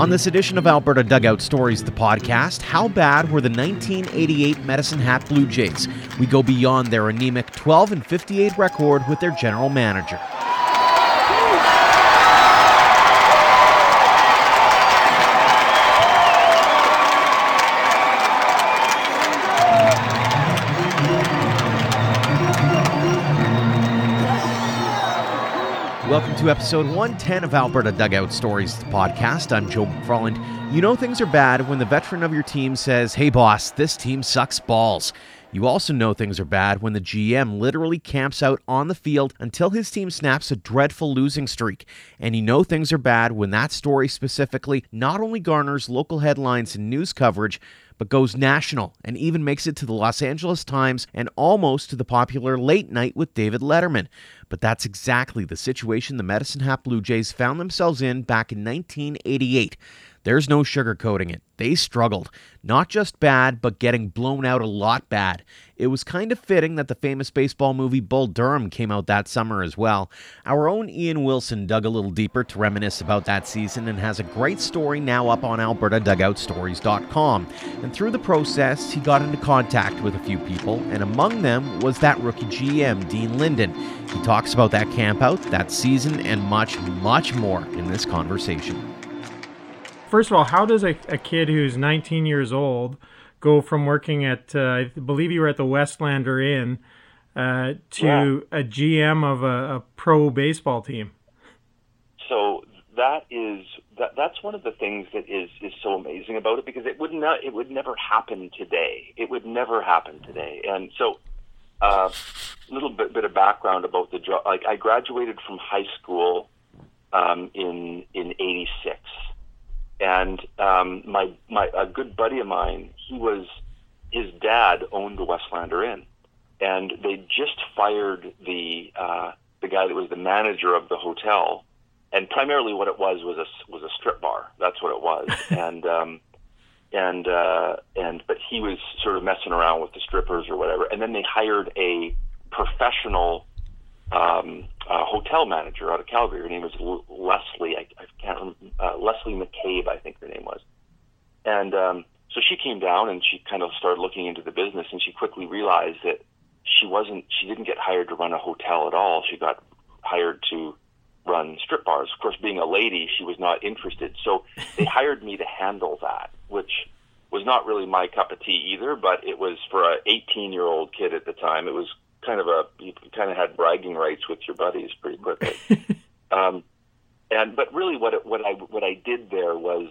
On this edition of Alberta Dugout Stories, the podcast, how bad were the 1988 Medicine Hat Blue Jays? We go beyond their anemic 12 and 58 record with their general manager. To episode 110 of Alberta Dugout Stories, the podcast. I'm Joe McFarland. You know things are bad when the veteran of your team says, Hey, boss, this team sucks balls. You also know things are bad when the GM literally camps out on the field until his team snaps a dreadful losing streak. And you know things are bad when that story specifically not only garners local headlines and news coverage, but goes national and even makes it to the Los Angeles Times and almost to the popular Late Night with David Letterman. But that's exactly the situation the Medicine Hat Blue Jays found themselves in back in 1988. There's no sugarcoating it. They struggled. Not just bad, but getting blown out a lot bad. It was kind of fitting that the famous baseball movie Bull Durham came out that summer as well. Our own Ian Wilson dug a little deeper to reminisce about that season and has a great story now up on AlbertaDugoutStories.com. And through the process, he got into contact with a few people, and among them was that rookie GM, Dean Linden. He talks about that campout, that season, and much, much more in this conversation first of all, how does a, a kid who's 19 years old go from working at, uh, I believe you were at the Westlander Inn, uh, to yeah. a GM of a, a, pro baseball team? So that is that, that's one of the things that is is so amazing about it because it would not it would never happen today. It would never happen today. And so a uh, little bit bit of background about the job. Like I graduated from high school um, in in '86, and um, my my a good buddy of mine, he was his dad owned the Westlander Inn, and they just fired the uh, the guy that was the manager of the hotel, and primarily what it was was a was a strip bar. That's what it was, and. Um, and uh, and but he was sort of messing around with the strippers or whatever, and then they hired a professional um, uh, hotel manager out of Calgary. Her name was L- Leslie. I, I can't remember, uh, Leslie McCabe, I think her name was. And um, so she came down and she kind of started looking into the business, and she quickly realized that she wasn't. She didn't get hired to run a hotel at all. She got hired to run strip bars. Of course, being a lady, she was not interested. So they hired me to handle that, which was not really my cup of tea either. But it was for a 18 year old kid at the time. It was kind of a you kind of had bragging rights with your buddies pretty quickly. um, and but really, what it, what I what I did there was,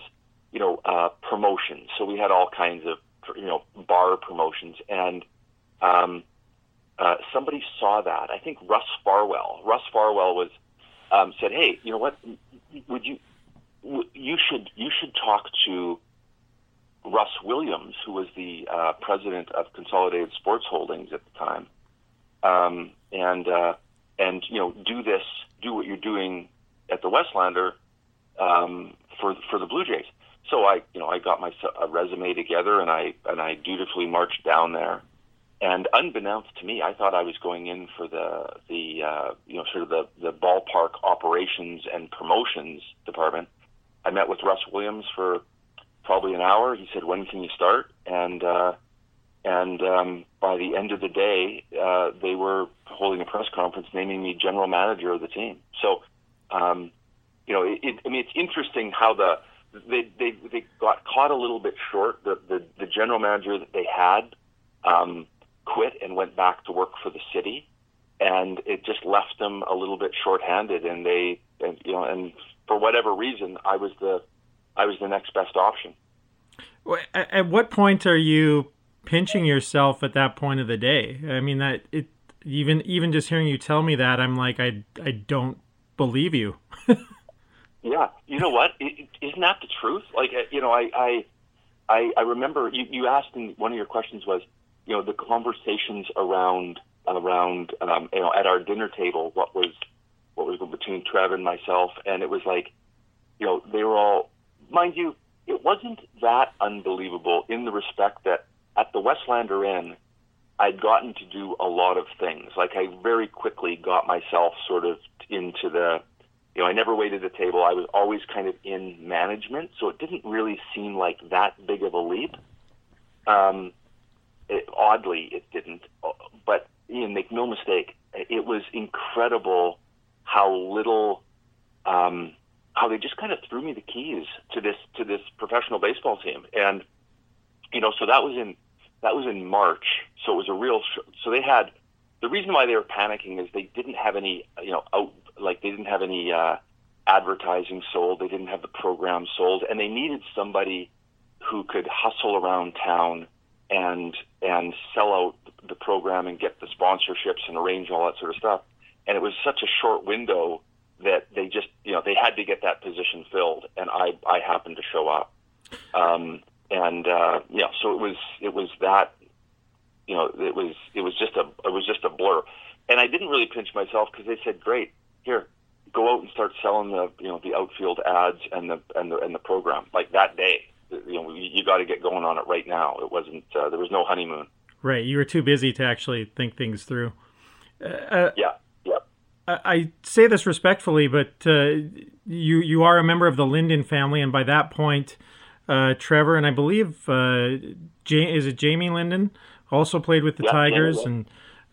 you know, uh, promotions. So we had all kinds of you know bar promotions, and um, uh, somebody saw that. I think Russ Farwell. Russ Farwell was um, said, "Hey, you know what? Would you you should you should talk to." Russ Williams, who was the uh, president of Consolidated Sports Holdings at the time, um, and uh, and you know do this, do what you're doing at the Westlander um, for for the Blue Jays. So I you know I got my a resume together and I and I dutifully marched down there. And unbeknownst to me, I thought I was going in for the the uh, you know sort of the the ballpark operations and promotions department. I met with Russ Williams for probably an hour. He said, "When can you start?" And uh, and um, by the end of the day, uh, they were holding a press conference naming me general manager of the team. So, um, you know, it, it, I mean, it's interesting how the they, they they got caught a little bit short. The the, the general manager that they had um, quit and went back to work for the city, and it just left them a little bit shorthanded. And they, and, you know, and for whatever reason, I was the I was the next best option. At what point are you pinching yourself at that point of the day. I mean that it even even just hearing you tell me that I'm like I I don't believe you. yeah, you know what? is not that the truth? Like uh, you know, I I I, I remember you, you asked in one of your questions was you know the conversations around around um, you know at our dinner table what was what was between Trev and myself and it was like you know they were all mind you it wasn't that unbelievable in the respect that at the Westlander Inn, I'd gotten to do a lot of things. Like I very quickly got myself sort of into the you know, I never waited the table. I was always kind of in management, so it didn't really seem like that big of a leap. Um, it, oddly, it didn't. But Ian, make no mistake, it was incredible how little, um, how they just kind of threw me the keys to this to this professional baseball team, and you know, so that was in that was in March. So it was a real. So they had the reason why they were panicking is they didn't have any, you know, out like they didn't have any uh, advertising sold. They didn't have the program sold, and they needed somebody who could hustle around town and and sell out the program and get the sponsorships and arrange all that sort of stuff. And it was such a short window that they just you know they had to get that position filled, and I I happened to show up. Um, and uh, yeah, so it was it was that you know it was it was just a it was just a blur, and I didn't really pinch myself because they said, "Great, here, go out and start selling the you know the outfield ads and the and the and the program like that day." You know, you got to get going on it right now. It wasn't uh, there was no honeymoon. Right, you were too busy to actually think things through. Uh, yeah, yeah. I say this respectfully, but uh, you you are a member of the Linden family, and by that point, uh, Trevor and I believe uh, is it Jamie Linden also played with the yeah, Tigers, yeah, and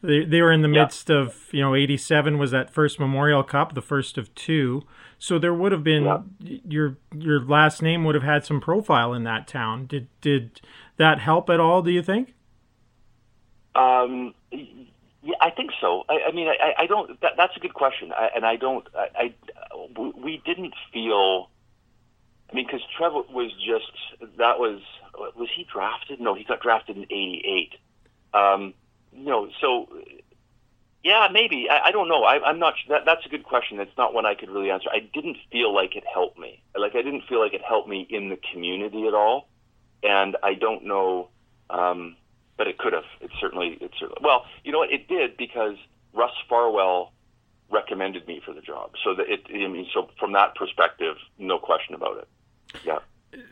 they they were in the midst of you know '87 was that first Memorial Cup, the first of two. So there would have been your your last name would have had some profile in that town. Did did that help at all? Do you think? Um, yeah, I think so. I, I mean, I, I don't. That, that's a good question, I, and I don't. I, I we didn't feel. I mean, because Trevor was just that was was he drafted? No, he got drafted in '88. Um, you know, so yeah, maybe. I, I don't know. I, I'm not. That, that's a good question. It's not one I could really answer. I didn't feel like it helped me. Like I didn't feel like it helped me in the community at all, and I don't know. Um, but it could have. It certainly. It certainly. Well, you know what? It did because Russ Farwell recommended me for the job. So that it. I mean, so from that perspective, no question about it. Yeah.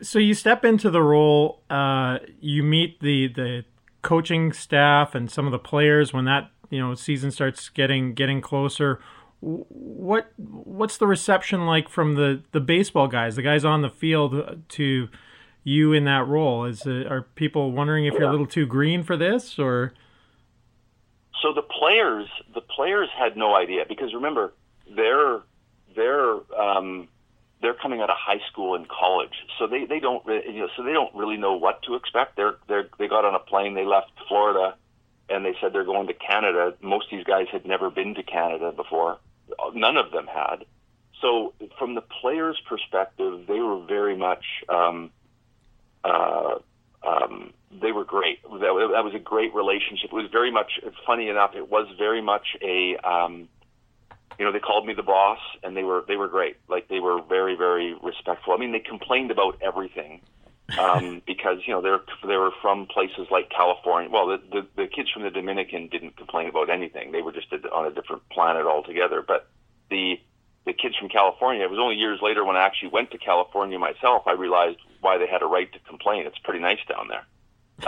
So you step into the role. Uh, you meet the the coaching staff and some of the players when that you know season starts getting getting closer what what's the reception like from the the baseball guys the guys on the field to you in that role is it, are people wondering if yeah. you're a little too green for this or so the players the players had no idea because remember they're they're um, they're coming out of high school and college, so they they don't re- you know so they don't really know what to expect. They're they're they got on a plane, they left Florida, and they said they're going to Canada. Most of these guys had never been to Canada before. None of them had. So from the players' perspective, they were very much. Um, uh, um, they were great. That, that was a great relationship. It was very much. Funny enough, it was very much a. Um, you know, they called me the boss, and they were they were great. Like they were very very respectful. I mean, they complained about everything um, because you know they're they were from places like California. Well, the, the the kids from the Dominican didn't complain about anything. They were just on a different planet altogether. But the the kids from California. It was only years later when I actually went to California myself. I realized why they had a right to complain. It's pretty nice down there.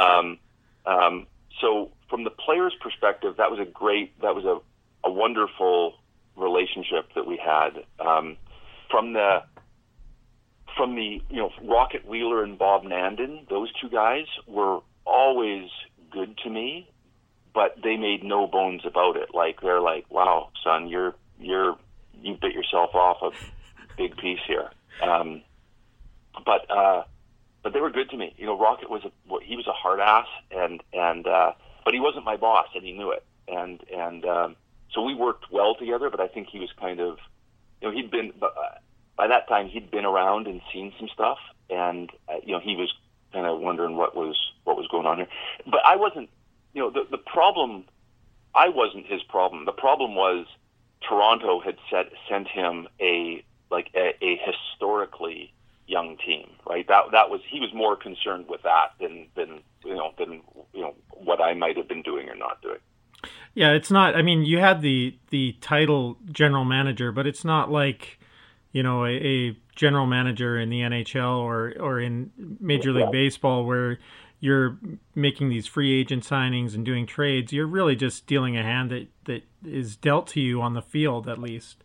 Um, um, so from the players' perspective, that was a great, that was a, a wonderful relationship that we had um, from the from the you know Rocket Wheeler and Bob Nandon. Those two guys were always good to me, but they made no bones about it. Like they're like, "Wow, son, you're you're you bit yourself off a big piece here." Um, but uh, but they were good to me. You know, Rocket was a he was a hard ass, and and uh, but he wasn't my boss, and he knew it. And and um, so we worked well together, but I think he was kind of, you know, he'd been, uh, by that time he'd been around and seen some stuff, and uh, you know he was kind of wondering what was what was going on here. But I wasn't, you know, the the problem, I wasn't his problem. The problem was Toronto had set, sent him a like a, a historically young team, right? That that was he was more concerned with that than than you know than you know what I might have been doing or not doing. Yeah, it's not. I mean, you had the the title general manager, but it's not like you know a, a general manager in the NHL or or in Major League Baseball where you're making these free agent signings and doing trades. You're really just dealing a hand that that is dealt to you on the field, at least.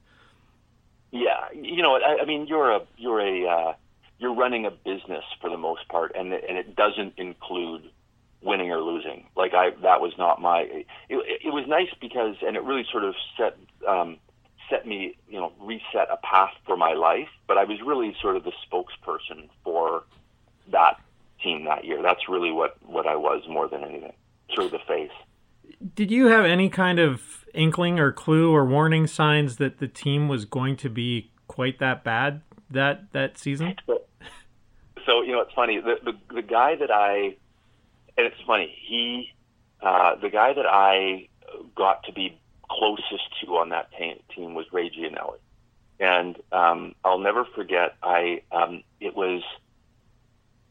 Yeah, you know, I, I mean, you're a you're a uh, you're running a business for the most part, and and it doesn't include winning or losing. Like I, that was not my. It, it was nice because, and it really sort of set um, set me, you know, reset a path for my life. But I was really sort of the spokesperson for that team that year. That's really what what I was more than anything, through the face. Did you have any kind of inkling or clue or warning signs that the team was going to be quite that bad that that season? So, so you know, it's funny. The, the the guy that I and it's funny. He, uh, the guy that I got to be closest to on that t- team was Ray Giannelli, and um, I'll never forget. I um, it was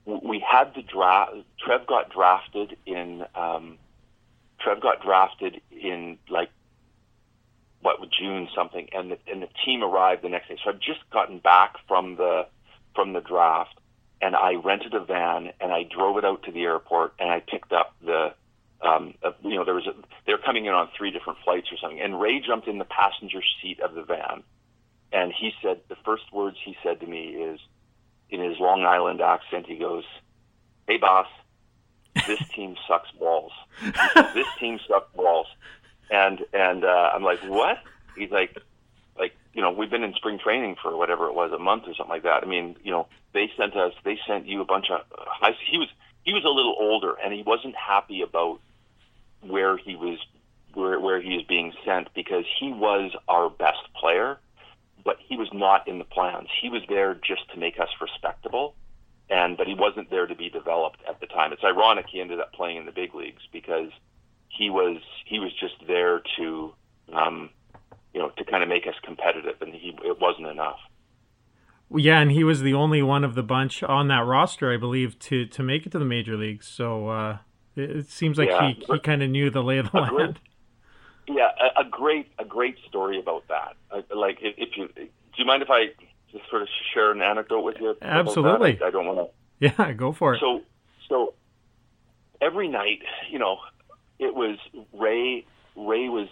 we had the draft. Trev got drafted in. Um, Trev got drafted in like what June something, and the, and the team arrived the next day. So I'd just gotten back from the from the draft, and I rented a van and I drove it out to the airport and I picked up the um, uh, you know there was a, they were coming in on three different flights or something and Ray jumped in the passenger seat of the van and he said the first words he said to me is in his Long Island accent he goes hey boss this team sucks balls. Said, this team sucks balls. And and uh, I'm like what? He's like you know, we've been in spring training for whatever it was, a month or something like that. I mean, you know, they sent us, they sent you a bunch of high. He was he was a little older, and he wasn't happy about where he was, where where he was being sent because he was our best player, but he was not in the plans. He was there just to make us respectable, and but he wasn't there to be developed at the time. It's ironic he ended up playing in the big leagues because he was he was just there to. Um, you know, to kind of make us competitive, and he it wasn't enough. Yeah, and he was the only one of the bunch on that roster, I believe, to to make it to the major leagues. So uh, it, it, seems like yeah. he, he kind of knew the lay of the land. Great, yeah, a, a, great a great story about that. like if, if, you do you mind if I just sort of share an anecdote with you? Absolutely. I, I don't want to. Yeah, go for it. So so every night, you know, it was Ray. Ray was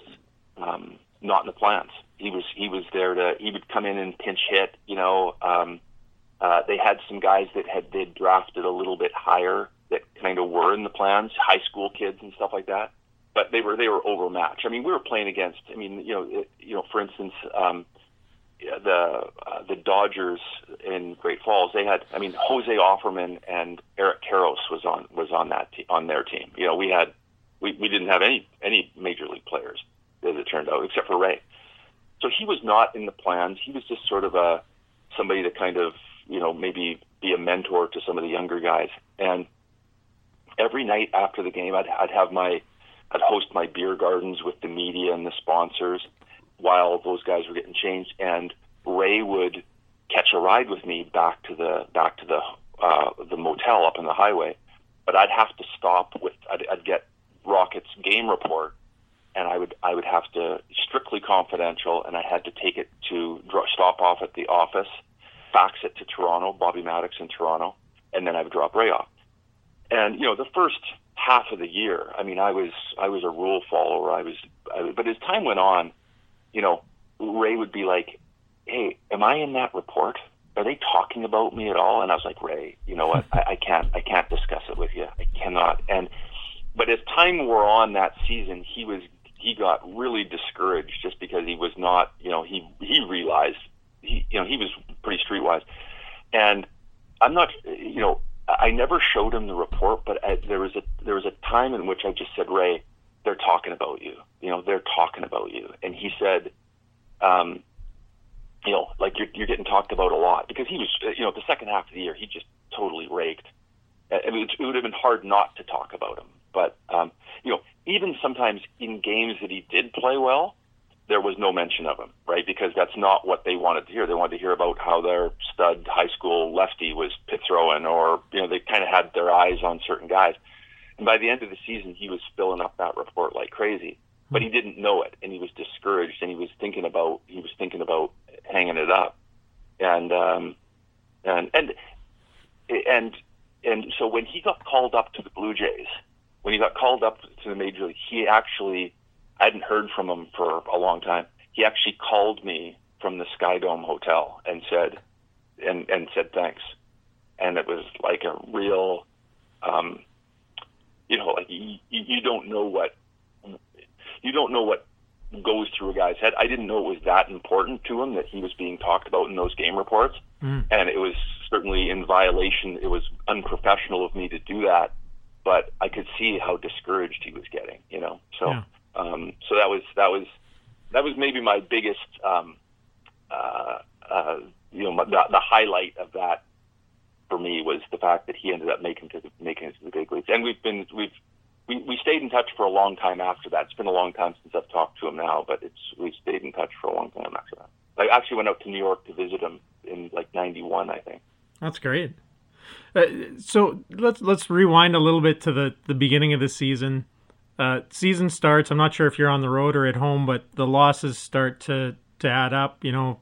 um, not in the plans. He was he was there to he would come in and pinch hit. You know, um, uh, they had some guys that had they drafted a little bit higher that kind of were in the plans, high school kids and stuff like that. But they were they were overmatched. I mean, we were playing against. I mean, you know, it, you know, for instance, um, the uh, the Dodgers in Great Falls. They had, I mean, Jose Offerman and Eric Karros was on was on that te- on their team. You know, we had we, we didn't have any any major league players as it turned out, except for Ray. So he was not in the plans. He was just sort of a somebody to kind of you know maybe be a mentor to some of the younger guys. And every night after the game, I'd, I'd have my I'd host my beer gardens with the media and the sponsors while those guys were getting changed. And Ray would catch a ride with me back to the back to the uh, the motel up on the highway. But I'd have to stop with I'd, I'd get Rocket's game report and I would I would have to strictly confidential, and I had to take it to stop off at the office, fax it to Toronto, Bobby Maddox in Toronto, and then I would drop Ray off. And you know, the first half of the year, I mean, I was I was a rule follower. I was, I, but as time went on, you know, Ray would be like, "Hey, am I in that report? Are they talking about me at all?" And I was like, "Ray, you know what? I, I can't I can't discuss it with you. I cannot." And but as time wore on that season, he was he got really discouraged just because he was not, you know, he he realized he, you know, he was pretty streetwise, and I'm not, you know, I never showed him the report, but I, there was a there was a time in which I just said, Ray, they're talking about you, you know, they're talking about you, and he said, um, you know, like you're you're getting talked about a lot. Because he was, you know, the second half of the year he just totally raked. I mean, it would have been hard not to talk about him, but um, you know, even sometimes in games that he did play well, there was no mention of him, right? Because that's not what they wanted to hear. They wanted to hear about how their stud high school lefty was pit throwing, or you know, they kind of had their eyes on certain guys. And by the end of the season, he was filling up that report like crazy, but he didn't know it, and he was discouraged, and he was thinking about he was thinking about hanging it up, and um, and and and and so when he got called up to the Blue Jays when he got called up to the major league, he actually I hadn't heard from him for a long time. He actually called me from the Sky Dome Hotel and said, and and said thanks, and it was like a real, um, you know, like you, you don't know what you don't know what goes through a guy's head. I didn't know it was that important to him that he was being talked about in those game reports, mm. and it was certainly in violation. It was unprofessional of me to do that, but I could see how discouraged he was getting. You know, so yeah. um, so that was that was that was maybe my biggest, um, uh, uh, you know, the, the highlight of that for me was the fact that he ended up making to the, making it to the big leagues, and we've been we've we, we stayed in touch for a long time after that. It's been a long time since I've talked to him now, but it's we stayed in touch for a long time after that. I actually went out to New York to visit him in like '91, I think. That's great. Uh, so let's let's rewind a little bit to the the beginning of the season. Uh, season starts. I'm not sure if you're on the road or at home, but the losses start to to add up. You know,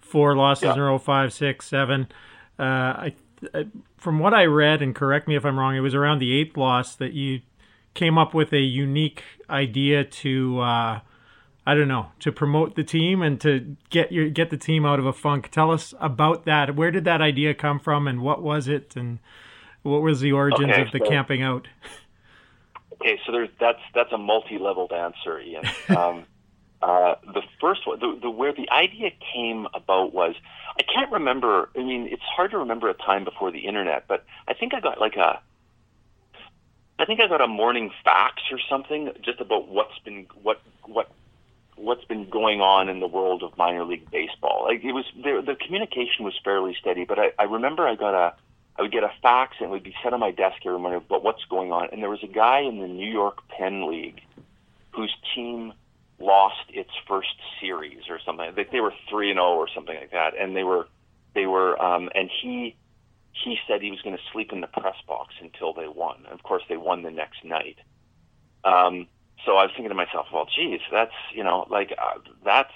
four losses yeah. in a row, five, six, seven. Uh, I, I, from what I read, and correct me if I'm wrong, it was around the eighth loss that you came up with a unique idea to uh, I don't know to promote the team and to get your get the team out of a funk. Tell us about that. Where did that idea come from, and what was it, and what was the origins okay, of the so, camping out? Okay, so there's that's that's a multi-leveled answer, Ian. Um, uh, the first one, the, the where the idea came about was I can't remember. I mean, it's hard to remember a time before the internet, but I think I got like a I think I got a morning fax or something just about what's been what what what's been going on in the world of minor league baseball. Like it was the, the communication was fairly steady, but I, I remember I got a I would get a fax and it would be set on my desk every morning about what's going on. And there was a guy in the New York Penn League whose team lost its first series or something. They, they were three and zero oh or something like that, and they were they were um, and he he said he was going to sleep in the press box until they won. Of course, they won the next night. Um, so I was thinking to myself, well, geez, that's you know, like uh, that's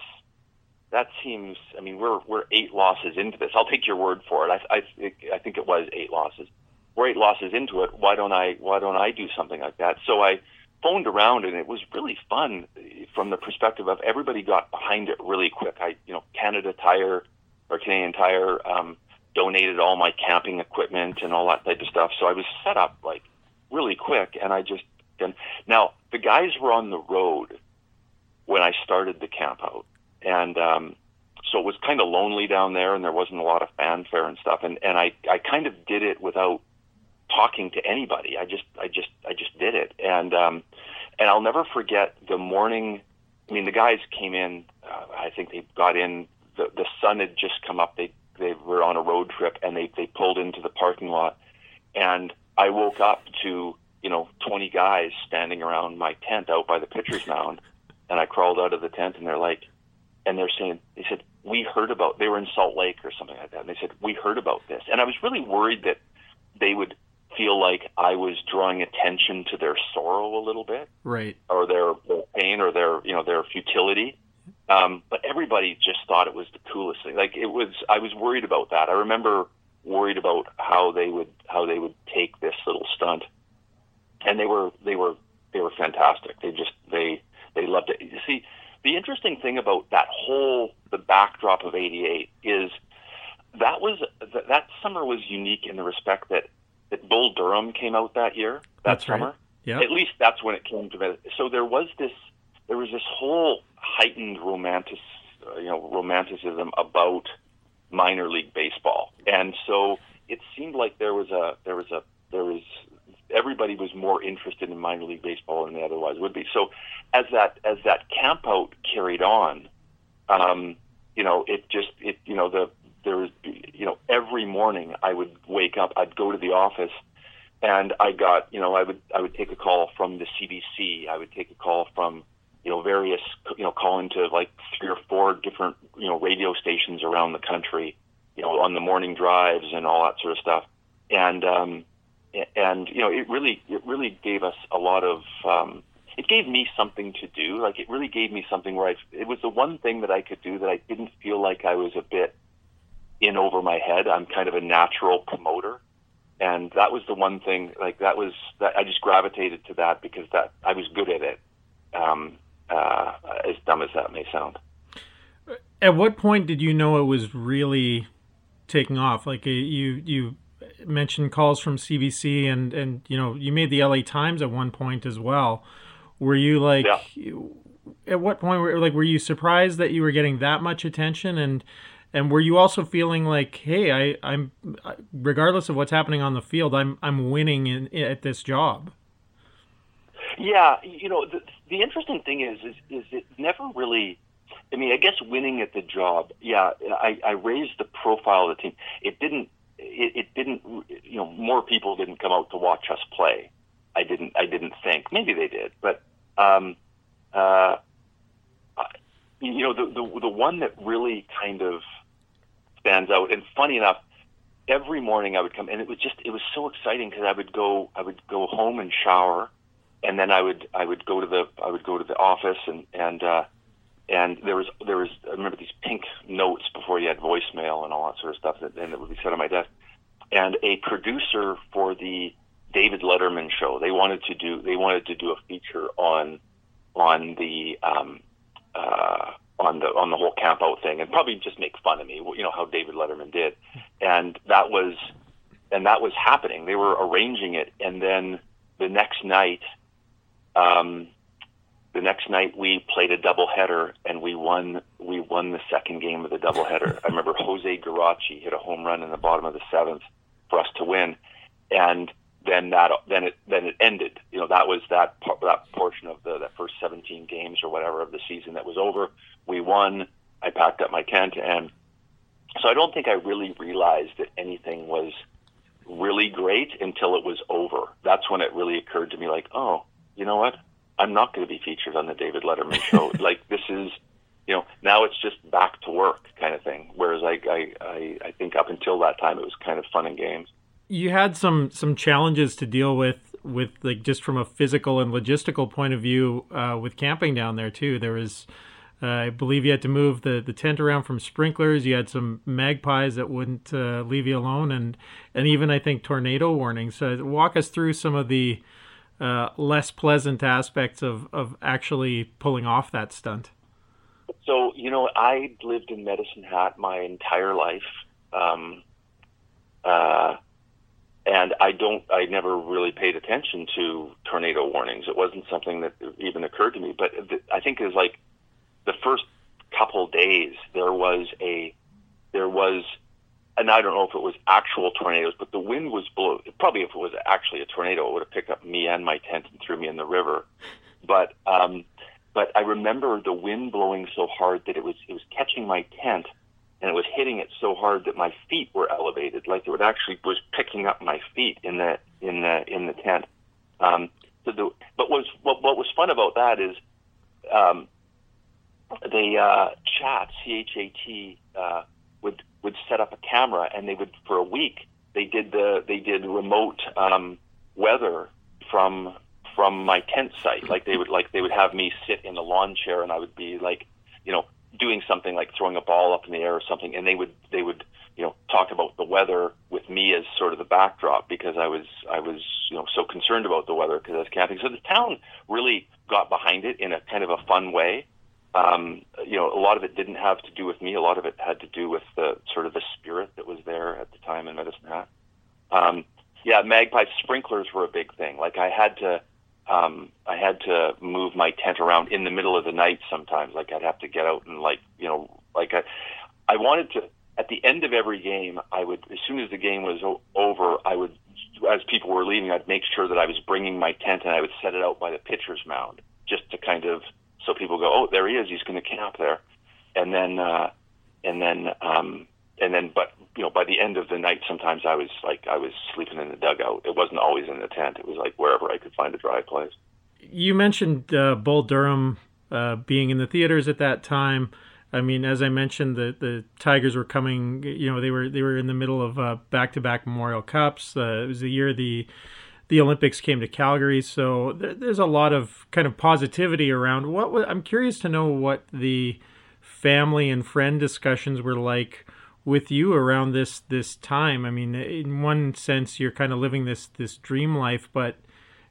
that seems. I mean, we're we're eight losses into this. I'll take your word for it. I I, I think it was eight losses. We're eight losses into it. Why don't I Why don't I do something like that? So I phoned around, and it was really fun from the perspective of everybody got behind it really quick. I you know, Canada Tire or Canadian Tire. Um, donated all my camping equipment and all that type of stuff. So I was set up like really quick, and I just then now the guys were on the road when I started the camp out, and um, so it was kind of lonely down there, and there wasn't a lot of fanfare and stuff, and and I I kind of did it without talking to anybody. I just I just I just did it, and um, and I'll never forget the morning. I mean, the guys came in. Uh, I think they got in. The the sun had just come up. They they were on a road trip and they they pulled into the parking lot, and I woke up to you know 20 guys standing around my tent out by the pitcher's mound, and I crawled out of the tent and they're like, and they're saying they said we heard about they were in Salt Lake or something like that, and they said we heard about this, and I was really worried that they would feel like I was drawing attention to their sorrow a little bit, right, or their, their pain or their you know their futility. Um, but everybody just thought it was the coolest thing. Like it was, I was worried about that. I remember worried about how they would how they would take this little stunt, and they were they were they were fantastic. They just they they loved it. You see, the interesting thing about that whole the backdrop of '88 is that was that, that summer was unique in the respect that that Bull Durham came out that year. That that's summer, right. yeah. At least that's when it came to it. So there was this there was this whole heightened romantic, uh, you know, romanticism about minor league baseball, and so it seemed like there was a there was a there was everybody was more interested in minor league baseball than they otherwise would be. So as that as that camp out carried on, um, you know, it just it you know the there was you know every morning I would wake up, I'd go to the office, and I got you know I would I would take a call from the CBC, I would take a call from you know, various, you know, call into like three or four different, you know, radio stations around the country, you know, on the morning drives and all that sort of stuff. And, um, and, you know, it really, it really gave us a lot of, um, it gave me something to do. Like it really gave me something where I, it was the one thing that I could do that I didn't feel like I was a bit in over my head. I'm kind of a natural promoter. And that was the one thing, like that was, that I just gravitated to that because that I was good at it. Um, uh, as dumb as that may sound. At what point did you know it was really taking off? Like uh, you you mentioned calls from CBC and and you know you made the LA Times at one point as well. Were you like yeah. at what point were like were you surprised that you were getting that much attention and and were you also feeling like hey I I'm regardless of what's happening on the field I'm I'm winning in at this job? Yeah, you know the the interesting thing is is is it never really I mean, I guess winning at the job, yeah, I, I raised the profile of the team. It didn't it, it didn't you know more people didn't come out to watch us play. I didn't I didn't think maybe they did, but um, uh, you know the, the the one that really kind of stands out. And funny enough, every morning I would come, and it was just it was so exciting because I would go I would go home and shower, and then I would I would go to the I would go to the office and and uh, and there was there was I remember these pink notes before you had voicemail and all that sort of stuff that and it would be set on my desk. And a producer for the David Letterman show, they wanted to do they wanted to do a feature on on the um, uh, on the on the whole camp out thing and probably just make fun of me, you know how David Letterman did, and that was and that was happening. They were arranging it, and then the next night, um, the next night we played a doubleheader and we won we won the second game of the doubleheader. I remember Jose Garachi hit a home run in the bottom of the seventh for us to win, and then that then it then it ended. You know that was that that portion of the that first 17 games or whatever of the season that was over. We won. I packed up my tent and so I don't think I really realized that anything was really great until it was over. That's when it really occurred to me like, oh, you know what? I'm not going to be featured on the David Letterman show. like this is, you know, now it's just back to work kind of thing. Whereas I, I, I, I think up until that time it was kind of fun and games. You had some some challenges to deal with with like just from a physical and logistical point of view uh, with camping down there too. There was. Uh, I believe you had to move the, the tent around from sprinklers. You had some magpies that wouldn't uh, leave you alone, and and even I think tornado warnings. So walk us through some of the uh, less pleasant aspects of, of actually pulling off that stunt? So, you know, I lived in Medicine Hat my entire life. Um, uh, and I don't, I never really paid attention to tornado warnings. It wasn't something that even occurred to me. But I think it was like the first couple days, there was a, there was and I don't know if it was actual tornadoes, but the wind was blowing. Probably if it was actually a tornado, it would have picked up me and my tent and threw me in the river. But um, but I remember the wind blowing so hard that it was it was catching my tent and it was hitting it so hard that my feet were elevated, like it would actually was picking up my feet in the in the in the tent. Um, so the, but was what, what was fun about that is um, the uh, chat C H A T uh, would would set up a camera and they would for a week they did the they did remote um, weather from from my tent site. Like they would like they would have me sit in a lawn chair and I would be like, you know, doing something like throwing a ball up in the air or something, and they would they would you know talk about the weather with me as sort of the backdrop because I was I was you know so concerned about the weather because I was camping. So the town really got behind it in a kind of a fun way um, you know, a lot of it didn't have to do with me. A lot of it had to do with the sort of the spirit that was there at the time in Medicine Hat. Um, yeah, magpie sprinklers were a big thing. Like I had to, um, I had to move my tent around in the middle of the night sometimes. Like I'd have to get out and like, you know, like I, I wanted to. At the end of every game, I would, as soon as the game was o- over, I would, as people were leaving, I'd make sure that I was bringing my tent and I would set it out by the pitcher's mound just to kind of so people go, oh, there he is. He's going to camp there, and then uh, and then um, and then, but you know, by the end of the night, sometimes I was like I was sleeping in the dugout. It wasn't always in the tent. It was like wherever I could find a dry place. You mentioned uh, Bull Durham uh, being in the theaters at that time. I mean, as I mentioned, the the Tigers were coming. You know, they were they were in the middle of back to back Memorial Cups. Uh, it was the year the the Olympics came to Calgary. So there's a lot of kind of positivity around. What I'm curious to know what the family and friend discussions were like with you around this this time. I mean, in one sense, you're kind of living this this dream life, but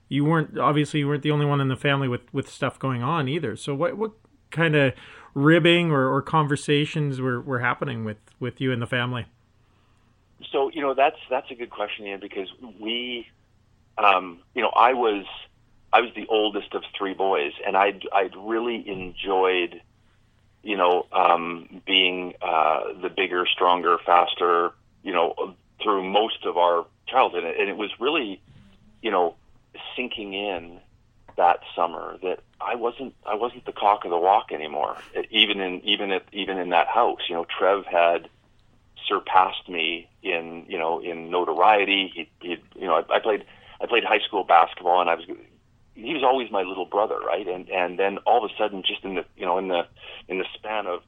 you weren't obviously you weren't the only one in the family with with stuff going on either. So what what kind of ribbing or, or conversations were, were happening with, with you and the family? So you know that's that's a good question, Ian, because we, um, you know, I was I was the oldest of three boys, and I'd I'd really enjoyed, you know, um, being uh, the bigger, stronger, faster, you know, through most of our childhood, and it was really, you know, sinking in that summer that I wasn't I wasn't the cock of the walk anymore. Even in even at even in that house, you know, Trev had surpassed me in you know in notoriety. He, he you know I, I played played high school basketball and I was he was always my little brother, right? And and then all of a sudden, just in the you know in the in the span of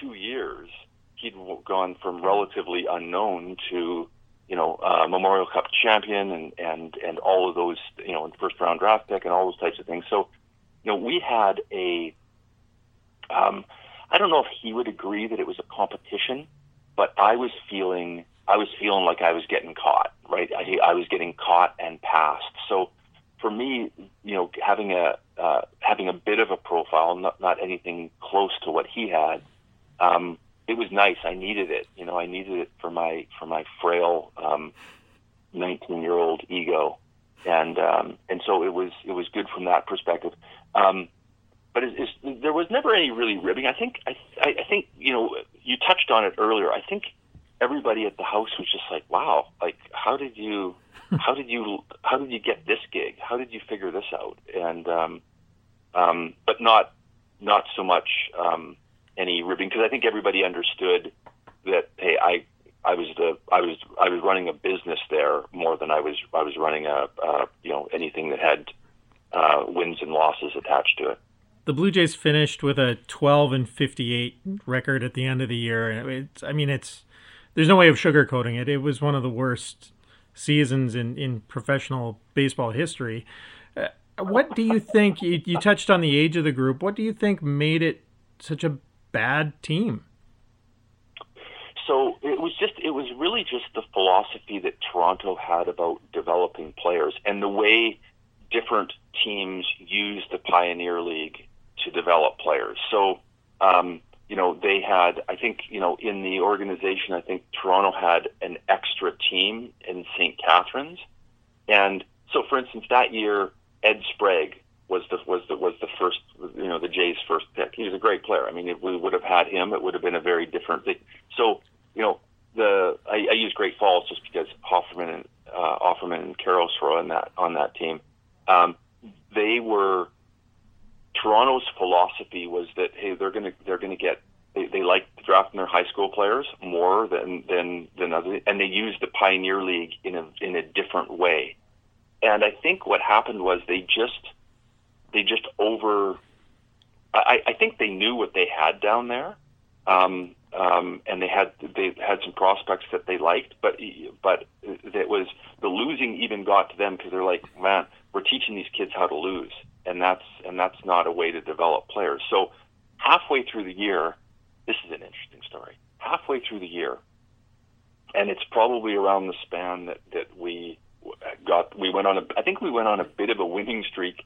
two years, he'd gone from relatively unknown to you know uh, Memorial Cup champion and and and all of those you know first round draft pick and all those types of things. So you know we had a um, I don't know if he would agree that it was a competition, but I was feeling I was feeling like I was getting caught, right? I, I was getting caught and passed. So for me, you know, having a uh, having a bit of a profile, not not anything close to what he had, um, it was nice. I needed it. You know, I needed it for my for my frail um, 19 year old ego, and um, and so it was it was good from that perspective. Um, but it's, it's, there was never any really ribbing. I think I, I think you know you touched on it earlier. I think everybody at the house was just like, "Wow, like how did you how did you how did you get this gig? How did you figure this out?" And um, um, but not not so much um, any ribbing because I think everybody understood that hey, I I was the I was I was running a business there more than I was I was running a, a you know anything that had uh, wins and losses attached to it. The Blue Jays finished with a 12 and 58 record at the end of the year. It's, I mean, it's there's no way of sugarcoating it. It was one of the worst seasons in, in professional baseball history. Uh, what do you think? You, you touched on the age of the group. What do you think made it such a bad team? So it was just it was really just the philosophy that Toronto had about developing players and the way different teams use the Pioneer League to develop players. So um, you know, they had, I think, you know, in the organization, I think Toronto had an extra team in St. Catharines. And so, for instance, that year, Ed Sprague was the, was the, was the first, you know, the Jays' first pick. He was a great player. I mean, if we would have had him, it would have been a very different thing. So, you know, the, I, I use Great Falls just because Hofferman and, uh, Offerman and were on that, on that team. Um, they were, Toronto's philosophy was that hey, they're gonna they're gonna get they, they like drafting their high school players more than than than other, and they use the Pioneer League in a in a different way. And I think what happened was they just they just over. I, I think they knew what they had down there, um, um, and they had they had some prospects that they liked, but but it was the losing even got to them because they're like, man, we're teaching these kids how to lose and that's and that's not a way to develop players. So halfway through the year, this is an interesting story. Halfway through the year, and it's probably around the span that that we got. We went on a. I think we went on a bit of a winning streak.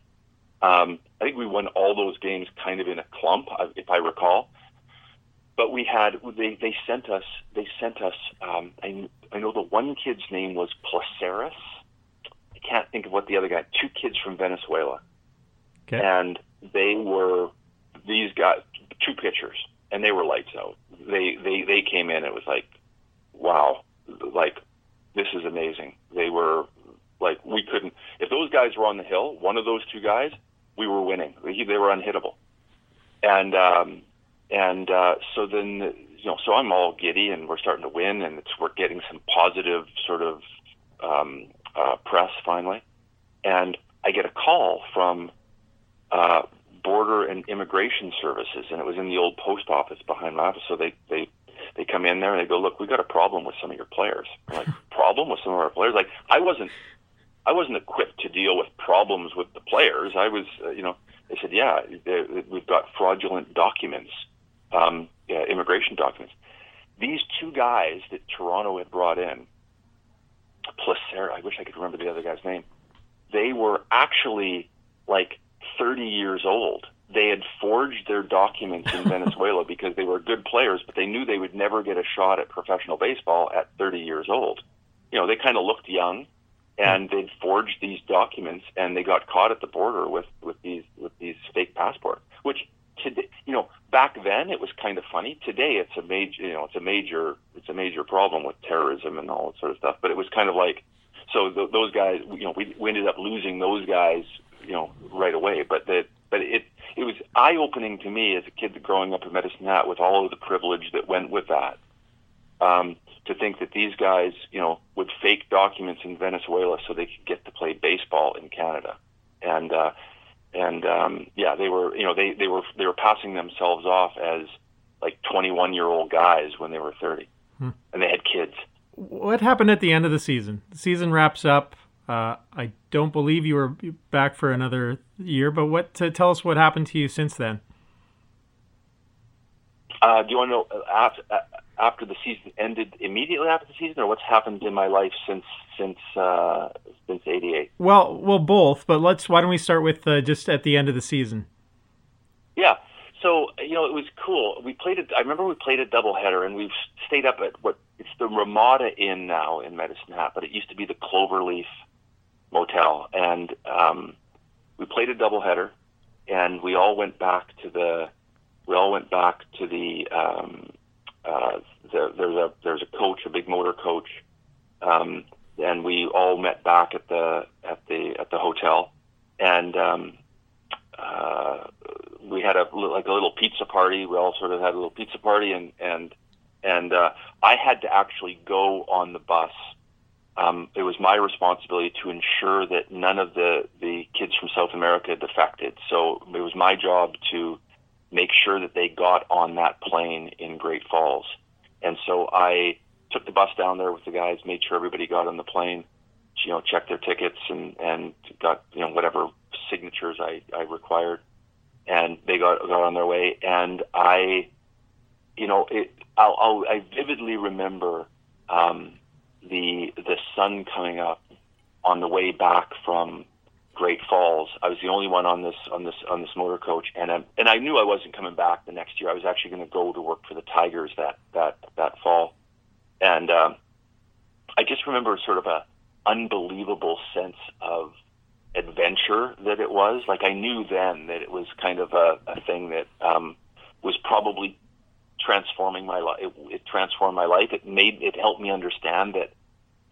Um, I think we won all those games kind of in a clump, if I recall. But we had they they sent us they sent us. Um, I I know the one kid's name was Placeres. I can't think of what the other guy. Two kids from Venezuela Okay. and they were these guys, two pitchers, and they were lights out. They they they came in. It was like, wow, like this is amazing. They were like we couldn't. If those guys were on the hill, one of those two guys, we were winning. They were unhittable, and um, and uh, so then you know, so I'm all giddy, and we're starting to win, and it's we're getting some positive sort of um, uh, press finally, and I get a call from uh, border and immigration services, and it was in the old post office behind my office. So they they they come in there and they go, look, we got a problem with some of your players. I'm like problem with some of our players? Like I wasn't I wasn't equipped to deal with problems with the players. I was, uh, you know, they said, yeah, they, they, we've got fraudulent documents, um, yeah, immigration documents. These two guys that Toronto had brought in, Placer, I wish I could remember the other guy's name. They were actually like 30 years old they had forged their documents in Venezuela because they were good players, but they knew they would never get a shot at professional baseball at 30 years old. You know, they kind of looked young, and hmm. they'd forged these documents, and they got caught at the border with with these with these fake passports. Which today, you know, back then it was kind of funny. Today it's a major, you know, it's a major it's a major problem with terrorism and all that sort of stuff. But it was kind of like, so th- those guys, you know, we, we ended up losing those guys, you know, right away. But that but it it was eye opening to me as a kid growing up in Medicine Hat with all of the privilege that went with that. Um, to think that these guys, you know, would fake documents in Venezuela so they could get to play baseball in Canada, and uh, and um, yeah, they were, you know, they they were they were passing themselves off as like 21 year old guys when they were 30, hmm. and they had kids. What happened at the end of the season? The season wraps up. Uh, I don't believe you were back for another year, but what to tell us what happened to you since then? Uh, do you want to know uh, after, uh, after the season ended immediately after the season, or what's happened in my life since since uh, since '88? Well, well, both. But let's. Why don't we start with uh, just at the end of the season? Yeah. So you know, it was cool. We played it. I remember we played a doubleheader, and we've stayed up at what it's the Ramada Inn now in Medicine Hat, but it used to be the Cloverleaf motel, and um, we played a doubleheader, and we all went back to the we all went back to the um, uh, there, there's a there's a coach, a big motor coach, um, and we all met back at the at the at the hotel, and um, uh, we had a like a little pizza party. We all sort of had a little pizza party, and and and uh, I had to actually go on the bus um, it was my responsibility to ensure that none of the, the kids from South America defected. So it was my job to that they got on that plane in Great Falls. And so I took the bus down there with the guys, made sure everybody got on the plane, you know, checked their tickets and, and got, you know, whatever signatures I, I required. And they got, got on their way. And I, you know, it, I'll, I'll I vividly remember, um, the the sun coming up on the way back from Great Falls. I was the only one on this on this on this motor coach, and I, and I knew I wasn't coming back the next year. I was actually going to go to work for the Tigers that that that fall, and um, I just remember sort of a unbelievable sense of adventure that it was. Like I knew then that it was kind of a, a thing that um, was probably transforming my life. It, it transformed my life. It made it helped me understand that,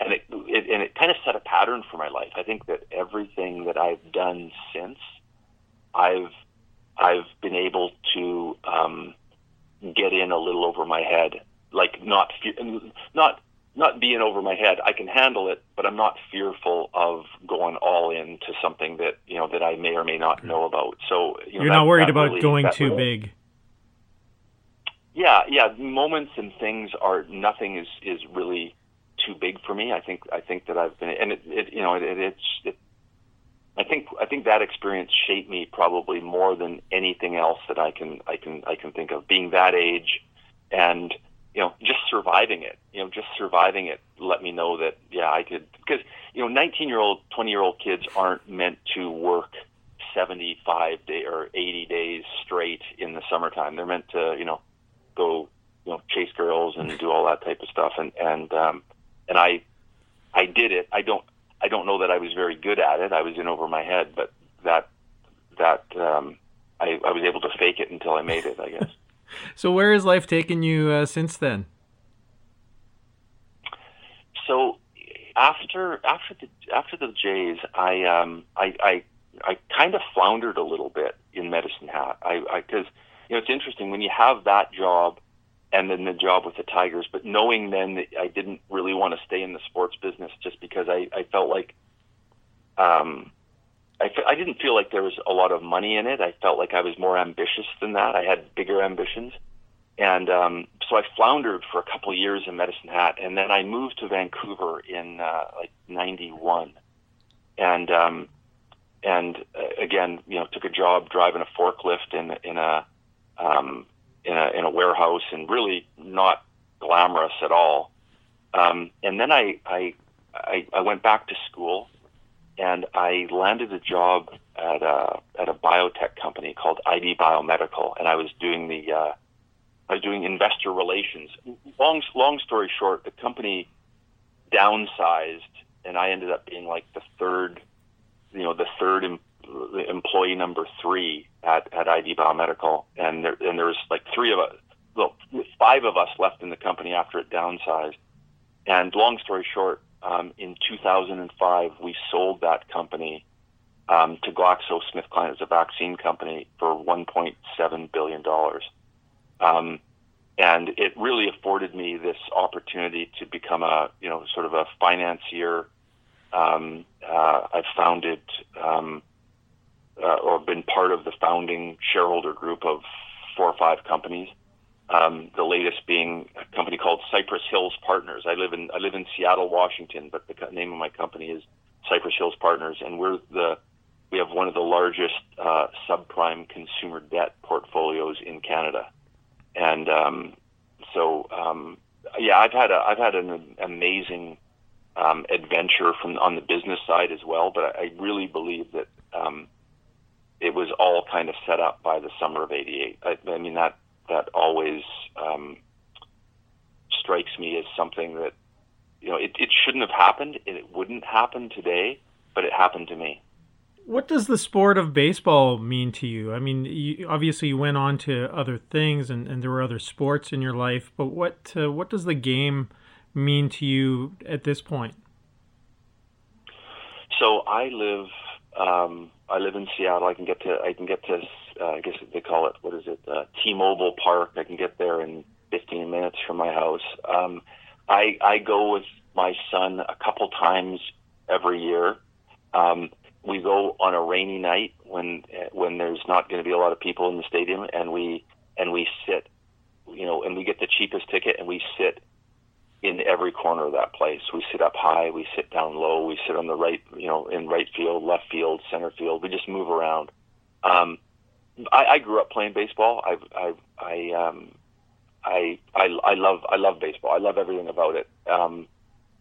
and it, it and it kind of set a pattern for my life. I think that everything that I've done since, I've I've been able to um, get in a little over my head, like not not not being over my head. I can handle it, but I'm not fearful of going all in to something that you know that I may or may not know about. So you are not worried about really, going too really, big yeah, yeah. Moments and things are nothing is is really too big for me. I think I think that I've been and it, it you know it, it it's it, I think I think that experience shaped me probably more than anything else that I can I can I can think of. Being that age, and you know just surviving it. You know just surviving it let me know that yeah I could because you know 19 year old 20 year old kids aren't meant to work 75 day or 80 days straight in the summertime. They're meant to you know go, you know, chase girls and do all that type of stuff. And and um, and I I did it. I don't I don't know that I was very good at it. I was in over my head, but that that um, I, I was able to fake it until I made it. I guess. so where has life taken you uh, since then? So after after the after the Jays, I um I I I kind of floundered a little bit in Medicine Hat. I because you know, it's interesting when you have that job and then the job with the Tigers, but knowing then that I didn't really want to stay in the sports business just because I, I felt like, um, I, I didn't feel like there was a lot of money in it. I felt like I was more ambitious than that. I had bigger ambitions. And um, so I floundered for a couple of years in Medicine Hat, and then I moved to Vancouver in uh, like '91, and um, and uh, again, you know, took a job driving a forklift in in a um, in, a, in a warehouse and really not glamorous at all. Um, and then I, I, I, I went back to school and I landed a job at a at a biotech company called ID Biomedical, and I was doing the uh, I was doing investor relations. Long long story short, the company downsized, and I ended up being like the third, you know, the third em- employee number three at at ID Biomedical, and there and there was like three of us, well, five of us left in the company after it downsized. And long story short, um, in 2005, we sold that company um, to GlaxoSmithKline as a vaccine company for 1.7 billion dollars. Um, and it really afforded me this opportunity to become a, you know, sort of a financier. Um, uh, I've founded um, uh, or been part of the founding shareholder group of four or five companies. Um, the latest being a company called Cypress Hills Partners. I live in I live in Seattle, Washington, but the name of my company is Cypress Hills Partners, and we're the we have one of the largest uh, subprime consumer debt portfolios in Canada, and um, so um, yeah, I've had a I've had an amazing um, adventure from on the business side as well, but I, I really believe that um, it was all kind of set up by the summer of '88. I, I mean that that always um, strikes me as something that you know it, it shouldn't have happened and it wouldn't happen today, but it happened to me. What does the sport of baseball mean to you? I mean, you, obviously you went on to other things, and, and there were other sports in your life. But what uh, what does the game mean to you at this point? So I live um, I live in Seattle. I can get to I can get to uh, I guess they call it what is it uh, T-Mobile Park. I can get there in 15 minutes from my house. Um, I I go with my son a couple times every year. Um, we go on a rainy night when when there's not going to be a lot of people in the stadium, and we and we sit, you know, and we get the cheapest ticket, and we sit in every corner of that place. We sit up high, we sit down low, we sit on the right, you know, in right field, left field, center field. We just move around. Um, I, I grew up playing baseball. I, I, I, um, I, I, I love, I love baseball. I love everything about it. Um,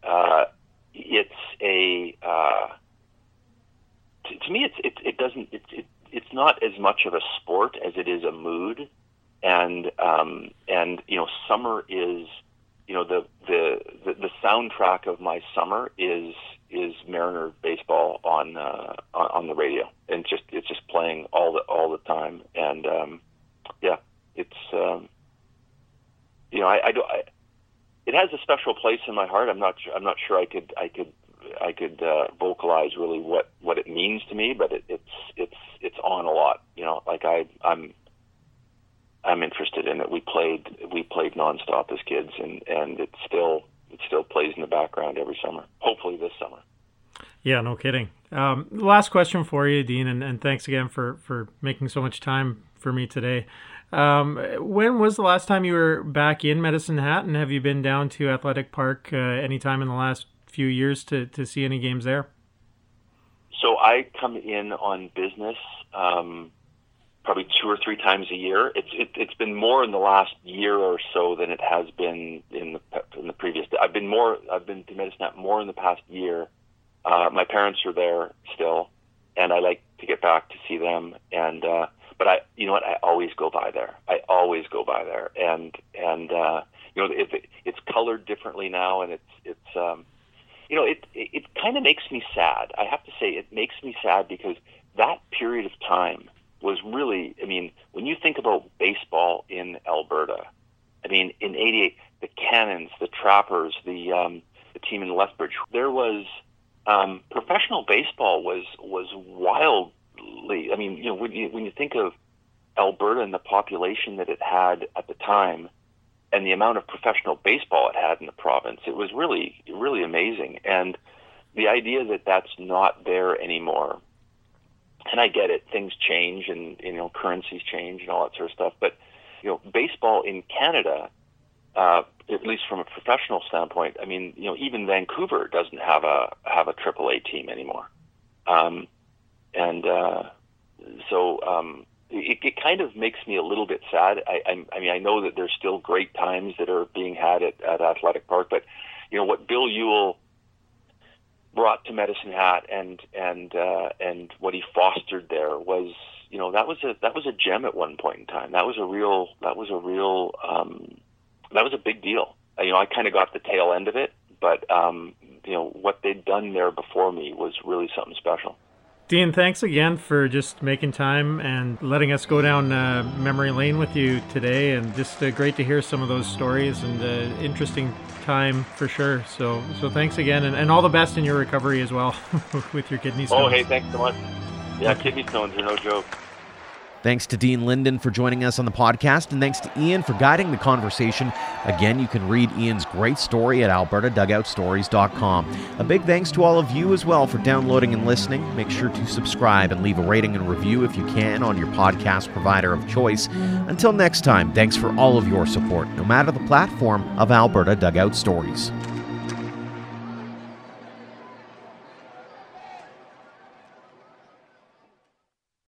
uh, it's a, uh, to, to me, it's, it, it doesn't, it, it, it's not as much of a sport as it is a mood. And, um, and, you know, summer is, you know the, the the the soundtrack of my summer is is Mariner baseball on uh, on the radio, and just it's just playing all the all the time, and um, yeah, it's um, you know I, I do I, it has a special place in my heart. I'm not I'm not sure I could I could I could uh, vocalize really what what it means to me, but it, it's it's it's on a lot. You know, like I I'm I'm interested in it. We played we played nonstop as kids, and and it still it still plays in the background every summer. Hopefully this summer. Yeah, no kidding. Um, last question for you, Dean, and, and thanks again for for making so much time for me today. Um, when was the last time you were back in Medicine Hat, and have you been down to Athletic Park uh, anytime in the last few years to to see any games there? So I come in on business. Um, probably two or three times a year. It's it, it's been more in the last year or so than it has been in the in the previous. I've been more. I've been to Medicine more in the past year. Uh, my parents are there still, and I like to get back to see them. And uh, but I, you know what? I always go by there. I always go by there, and and uh, you know it, it, it's colored differently now, and it's it's. Um, you know, it it, it kind of makes me sad. I have to say, it makes me sad because that period of time was really, I mean, when you think about baseball in Alberta, I mean, in '88, the Cannons, the Trappers, the um, the team in Lethbridge, there was um, professional baseball was was wildly. I mean, you know, when you when you think of Alberta and the population that it had at the time, and the amount of professional baseball it had in the province, it was really really amazing. And the idea that that's not there anymore and I get it, things change and you know currencies change and all that sort of stuff. But you know, baseball in Canada, uh, at least from a professional standpoint, I mean, you know, even Vancouver doesn't have a have a AAA team anymore, um, and uh, so um, it, it kind of makes me a little bit sad. I, I, I mean, I know that there's still great times that are being had at, at Athletic Park, but you know what Bill Yuill brought to Medicine Hat and and uh, and what he fostered there was you know that was a that was a gem at one point in time. That was a real that was a real um, that was a big deal. Uh, you know, I kind of got the tail end of it, but um, you know what they'd done there before me was really something special. Dean, thanks again for just making time and letting us go down uh, memory lane with you today. And just uh, great to hear some of those stories and uh, interesting time for sure. So, so thanks again, and, and all the best in your recovery as well with your kidney stones. Oh, hey, thanks so much. Yeah, kidney stones are no joke. Thanks to Dean Linden for joining us on the podcast, and thanks to Ian for guiding the conversation. Again, you can read Ian's great story at albertadugoutstories.com. A big thanks to all of you as well for downloading and listening. Make sure to subscribe and leave a rating and review if you can on your podcast provider of choice. Until next time, thanks for all of your support, no matter the platform of Alberta Dugout Stories.